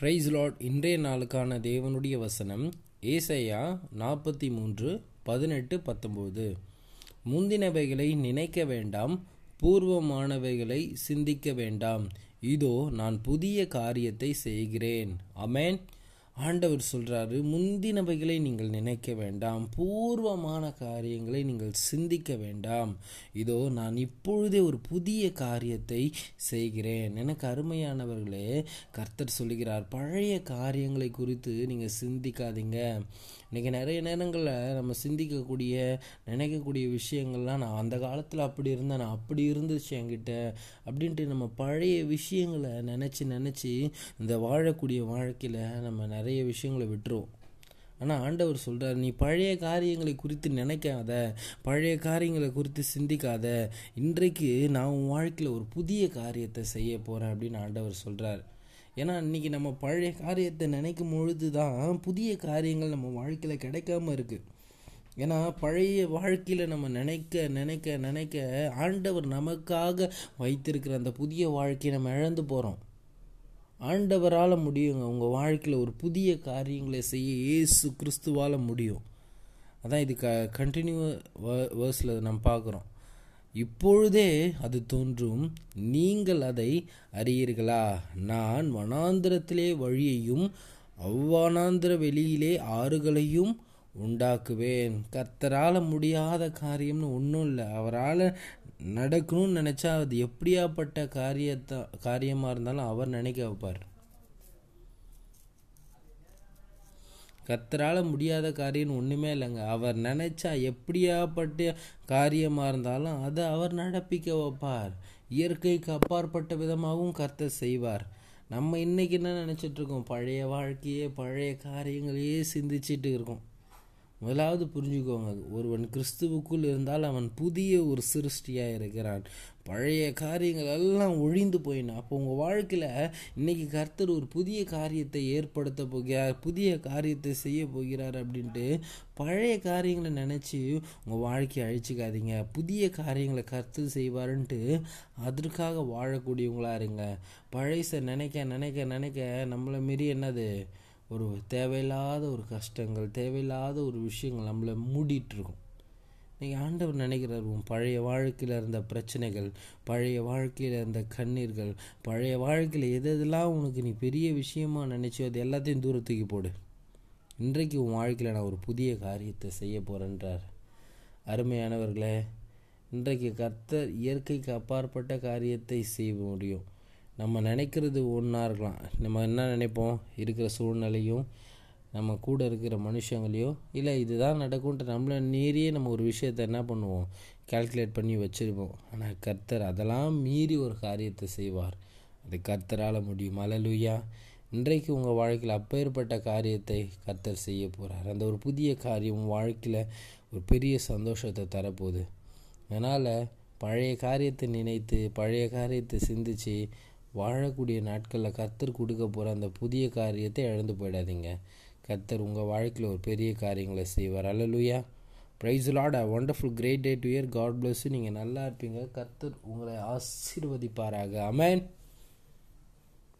Price Lord இன்றைய நாளுக்கான தேவனுடைய வசனம் ஏசையா நாற்பத்தி மூன்று பதினெட்டு பத்தொம்போது முந்தினவைகளை நினைக்க வேண்டாம் பூர்வமானவைகளை சிந்திக்க வேண்டாம். இதோ நான் புதிய காரியத்தை செய்கிறேன். அமேன் ஆண்டவர் சொல்கிறாரு முந்தினவைகளை நீங்கள் நினைக்க வேண்டாம் பூர்வமான காரியங்களை நீங்கள் சிந்திக்க வேண்டாம். இதோ நான் இப்பொழுதே ஒரு புதிய காரியத்தை செய்கிறேன். எனக்கு அருமையானவர்களே கர்த்தர் சொல்லுகிறார் பழைய காரியங்களை குறித்து நீங்கள் சிந்திக்காதீங்க. இன்றைக்கி நிறைய நேரங்களில் நம்ம சிந்திக்கக்கூடிய நினைக்கக்கூடிய விஷயங்கள்லாம் நான் அந்த காலத்தில் அப்படி இருந்தேன் நான் அப்படி இருந்துச்சு என்கிட்ட அப்படின்ட்டு நம்ம பழைய விஷயங்களை நினச்சி நினச்சி இந்த வாழக்கூடிய வாழ்க்கையில் நம்ம நிறைய நிறைய விஷயங்களை விட்டுருவோம் ஆனால் ஆண்டவர் சொல்கிறார் நீ பழைய காரியங்களை குறித்து நினைக்காத பழைய காரியங்களை குறித்து சிந்திக்காத. இன்றைக்கு நான் உன் வாழ்க்கையில் ஒரு புதிய காரியத்தை செய்ய போகிறேன் அப்படின்னு ஆண்டவர் சொல்கிறார் ஏன்னா இன்றைக்கி நம்ம பழைய காரியத்தை நினைக்கும் பொழுது தான் புதிய காரியங்கள் நம்ம வாழ்க்கையில் கிடைக்காம இருக்குது ஏன்னா பழைய வாழ்க்கையில் நம்ம நினைக்க நினைக்க நினைக்க ஆண்டவர் நமக்காக வைத்திருக்கிற அந்த புதிய வாழ்க்கையை நம்ம இழந்து போகிறோம் ஆண்டவரால் முடியுங்க. உங்கள் வாழ்க்கையில் ஒரு புதிய காரியங்களை செய்ய இயேசு கிறிஸ்துவால் முடியும். அதான் இது க கண்டினியூ வேர்ஸில் நம்ம பார்க்குறோம். இப்பொழுதே அது தோன்றும். நீங்கள் அதை அறியீர்களா? நான் வனாந்திரத்திலே வழியையும் அவ்வானாந்திர வெளியிலே ஆறுகளையும் உண்டாக்குவேன். கர்த்தரால் முடியாத காரியம்னு ஒன்றும் இல்லை. அவரால் நடக்கணும்னு நினச்சா அது எப்படியாப்பட்ட காரியத்தை காரியமாக இருந்தாலும் அவர் நினைக்க வைப்பார். கத்தரால் முடியாத காரியம் ஒன்றுமே இல்லைங்க. அவர் நினச்சா எப்படியாப்பட்ட காரியமாக இருந்தாலும் அதை அவர் நடப்பிக்க வைப்பார். இயற்கைக்கு அப்பாற்பட்ட விதமாகவும் கர்த்தர் செய்வார். நம்ம இன்றைக்கி என்ன நினச்சிட்ருக்கோம் பழைய வாழ்க்கையே பழைய காரியங்களையே சிந்திச்சிட்டு இருக்கோம். முதலாவது புரிஞ்சுக்கோங்க ஒருவன் கிறிஸ்துவுக்குள் இருந்தால் அவன் புதிய ஒரு சிருஷ்டியாக இருக்கிறான். பழைய காரியங்கள் எல்லாம் ஒழிந்து போயின. அப்போ உங்கள் வாழ்க்கையில் இன்றைக்கி கர்த்தர் ஒரு புதிய காரியத்தை ஏற்படுத்த போகிறார் புதிய காரியத்தை செய்ய போகிறார் அப்படின்ட்டு பழைய காரியங்களை நினச்சி உங்கள் வாழ்க்கையை அழிச்சிக்காதீங்க. புதிய காரியங்களை கர்த்தர் செய்வாருன்ட்டு அதற்காக வாழக்கூடியவங்களாக இருங்க. பழைச நினைக்க நினைக்க நினைக்க நம்மளை மீறி என்னது? ஒரு தேவையில்லாத ஒரு கஷ்டங்கள் தேவையில்லாத ஒரு விஷயங்கள் நம்மளை மூடிட்டுருக்கும். நீங்கள் ஆண்டவர் நினைக்கிறார் உன் பழைய வாழ்க்கையில் இருந்த பிரச்சனைகள் பழைய வாழ்க்கையில் இருந்த கண்ணீர்கள் பழைய வாழ்க்கையில் எது எதெல்லாம் உனக்கு நீ பெரிய விஷயமாக நினச்சோ அது எல்லாத்தையும் தூரத்துக்கு போடு. இன்றைக்கு உன் வாழ்க்கையில் நான் ஒரு புதிய காரியத்தை செய்ய போகிறேன்றார் அருமையானவர்களே இன்றைக்கு கர்த்தர் இயற்கைக்கு அப்பாற்பட்ட காரியத்தை செய்ய முடியும். நம்ம நினைக்கிறது ஒன்றா இருக்கலாம். நம்ம என்ன நினைப்போம்? இருக்கிற சூழ்நிலையும் நம்ம கூட இருக்கிற மனுஷங்களையும் இல்லை இதுதான் நடக்கும்ன்ற நம்மளை மீறியே நம்ம ஒரு விஷயத்தை என்ன பண்ணுவோம்? கால்குலேட் பண்ணி வச்சுருப்போம். ஆனால் கர்த்தர் அதெல்லாம் மீறி ஒரு காரியத்தை செய்வார். அது கர்த்தரால் முடியும். அலலுயா இன்றைக்கு உங்கள் வாழ்க்கையில் அப்பேற்பட்ட காரியத்தை கர்த்தர் செய்ய போகிறார் அந்த ஒரு புதிய காரியம் வாழ்க்கையில் ஒரு பெரிய சந்தோஷத்தை தரப்போகுது. அதனால் பழைய காரியத்தை நினைத்து பழைய காரியத்தை சிந்தித்து வாழக்கூடிய நாட்களில் கத்தர் கொடுக்க போகிற அந்த புதிய காரியத்தை இழந்து போயிடாதீங்க. கத்தர் உங்கள் வாழ்க்கையில் ஒரு பெரிய காரியங்களை செய்வார். Hallelujah praise Lord a wonderful great day to year God bless நீங்கள் நல்லா இருப்பீங்க. கத்தர் உங்களை ஆசீர்வதிப்பாராக. அமேன்